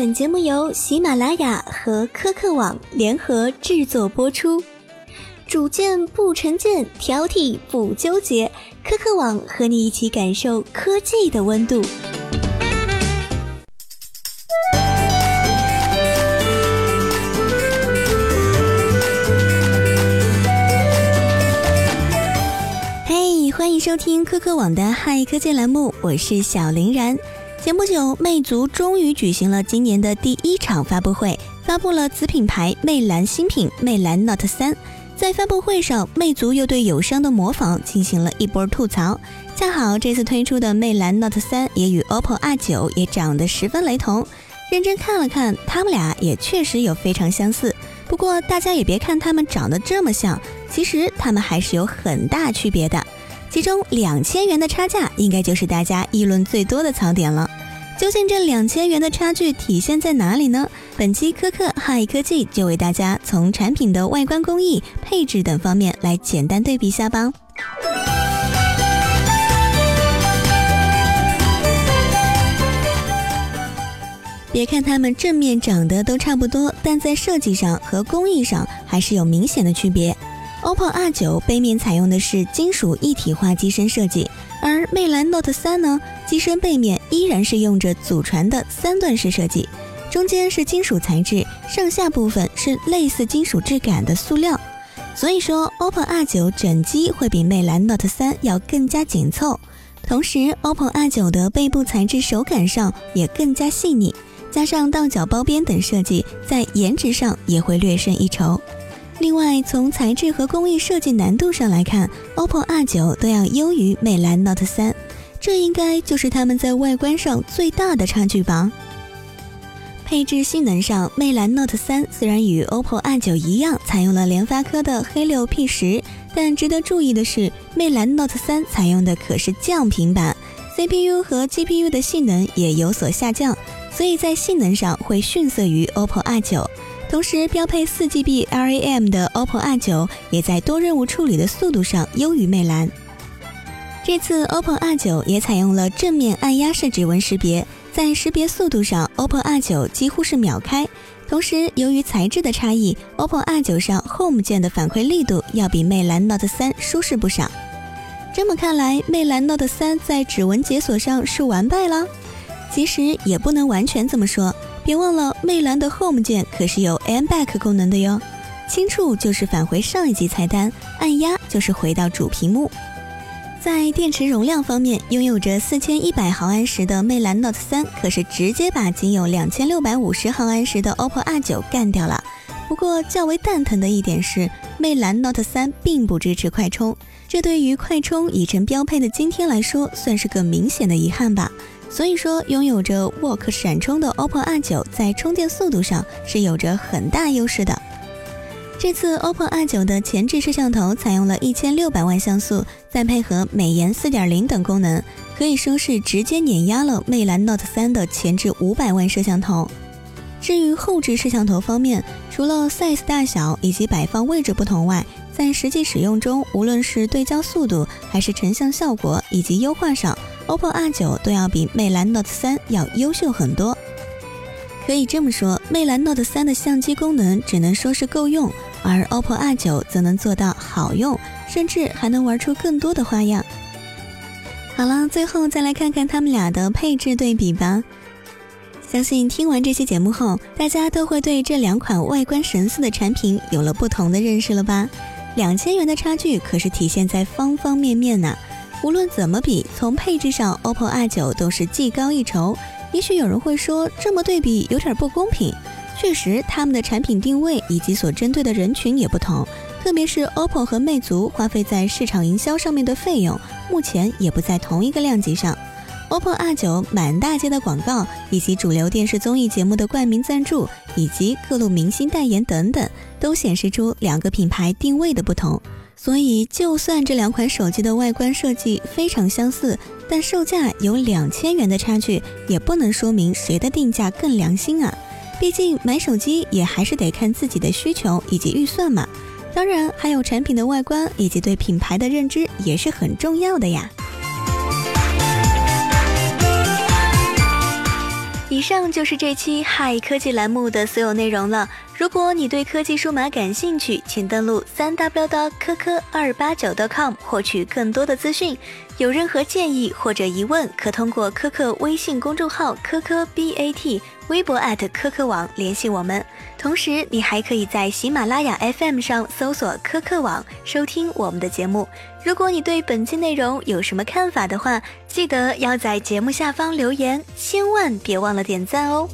本节目由喜马拉雅和科客网联合制作播出。主见不成见，挑剔不纠结，科客网和你一起感受科技的温度。嘿，欢迎收听科客网的嗨科技栏目，我是小林然。前不久，魅族终于举行了今年的第一场发布会，发布了子品牌魅蓝新品魅蓝 Note 三。在发布会上，魅族又对友商的模仿进行了一波吐槽。恰好这次推出的魅蓝 Note 三也与 OPPO R 九也长得十分雷同。认真看了看，他们俩也确实有非常相似。不过大家也别看他们长得这么像，其实他们还是有很大区别的。其中两千元的差价，应该就是大家议论最多的槽点了。究竟这两千元的差距体现在哪里呢？本期科克嗨科技就为大家从产品的外观工艺、配置等方面来简单对比下吧。别看它们正面长得都差不多，但在设计上和工艺上还是有明显的区别。OPPO R9 背面采用的是金属一体化机身设计，而魅蓝 Note 3呢，机身背面依然是用着祖传的三段式设计，中间是金属材质，上下部分是类似金属质感的塑料。所以说，OPPO R9 整机会比魅蓝 Note 3要更加紧凑。同时，OPPO R9 的背部材质手感上也更加细腻，加上倒角包边等设计，在颜值上也会略胜一筹。另外，从材质和工艺设计难度上来看，OPPO R9 都要优于魅蓝 Note 3，这应该就是它们在外观上最大的差距吧。配置性能上，魅蓝 Note 3虽然与 OPPO R9 一样采用了联发科的黑六 P 十，但值得注意的是，魅蓝 Note 3采用的可是降频版，CPU 和 GPU 的性能也有所下降，所以在性能上会逊色于 OPPO R9。同时，标配 4GB RAM 的 OPPO R9 也在多任务处理的速度上优于魅蓝。这次 OPPO R9 也采用了正面按压式指纹识别，在识别速度上，OPPO R9 几乎是秒开。同时，由于材质的差异，OPPO R9 上 Home 键的反馈力度要比魅蓝 Note 3舒适不少。这么看来，魅蓝 Note 3在指纹解锁上是完败了？其实也不能完全这么说。别忘了，魅蓝的 Home 键可是有 a m Back 功能的哟。轻触就是返回上一级菜单，按压就是回到主屏幕。在电池容量方面，拥有着四千一百毫安时的魅蓝 Note 3可是直接把仅有两千六百五十毫安时的 OPPO R9 干掉了。不过较为蛋疼的一点是，魅蓝 Note 3并不支持快充，这对于快充已成标配的今天来说，算是个明显的遗憾吧。所以说，拥有着 Work 闪充的 OPPO R9 在充电速度上是有着很大优势的。这次 OPPO R9 的前置摄像头采用了一千六百万像素，再配合美颜4.0等功能，可以说是直接碾压了魅蓝 Note 3的前置五百万摄像头。至于后置摄像头方面，除了 size 大小以及摆放位置不同外，在实际使用中，无论是对焦速度，还是成像效果以及优化上，OPPO R9 都要比魅蓝 Note 3要优秀很多。可以这么说，魅蓝 Note 3的相机功能只能说是够用，而 OPPO R9 则能做到好用，甚至还能玩出更多的花样。好了，最后再来看看他们俩的配置对比吧。相信听完这期节目后，大家都会对这两款外观神似的产品有了不同的认识了吧？两千元的差距可是体现在方方面面呢。无论怎么比，从配置上，OPPO R9 都是技高一筹。也许有人会说，这么对比有点不公平。确实，他们的产品定位以及所针对的人群也不同，特别是 OPPO 和魅族花费在市场营销上面的费用，目前也不在同一个量级上。OPPO R9 满大街的广告，以及主流电视综艺节目的冠名赞助，以及各路明星代言等等，都显示出两个品牌定位的不同。所以，就算这两款手机的外观设计非常相似，但售价有两千元的差距，也不能说明谁的定价更良心啊。毕竟买手机也还是得看自己的需求以及预算嘛。当然，还有产品的外观以及对品牌的认知也是很重要的呀。以上就是这期嗨科技栏目的所有内容了。如果你对科技数码感兴趣，请登录三 w 的科科二八九 .com 获取更多的资讯。有任何建议或者疑问，可通过科科微信公众号科科 BAT、微博科科网联系我们。同时，你还可以在喜马拉雅 FM 上搜索科科网收听我们的节目。如果你对本期内容有什么看法的话，记得要在节目下方留言，千万别忘了点赞哦。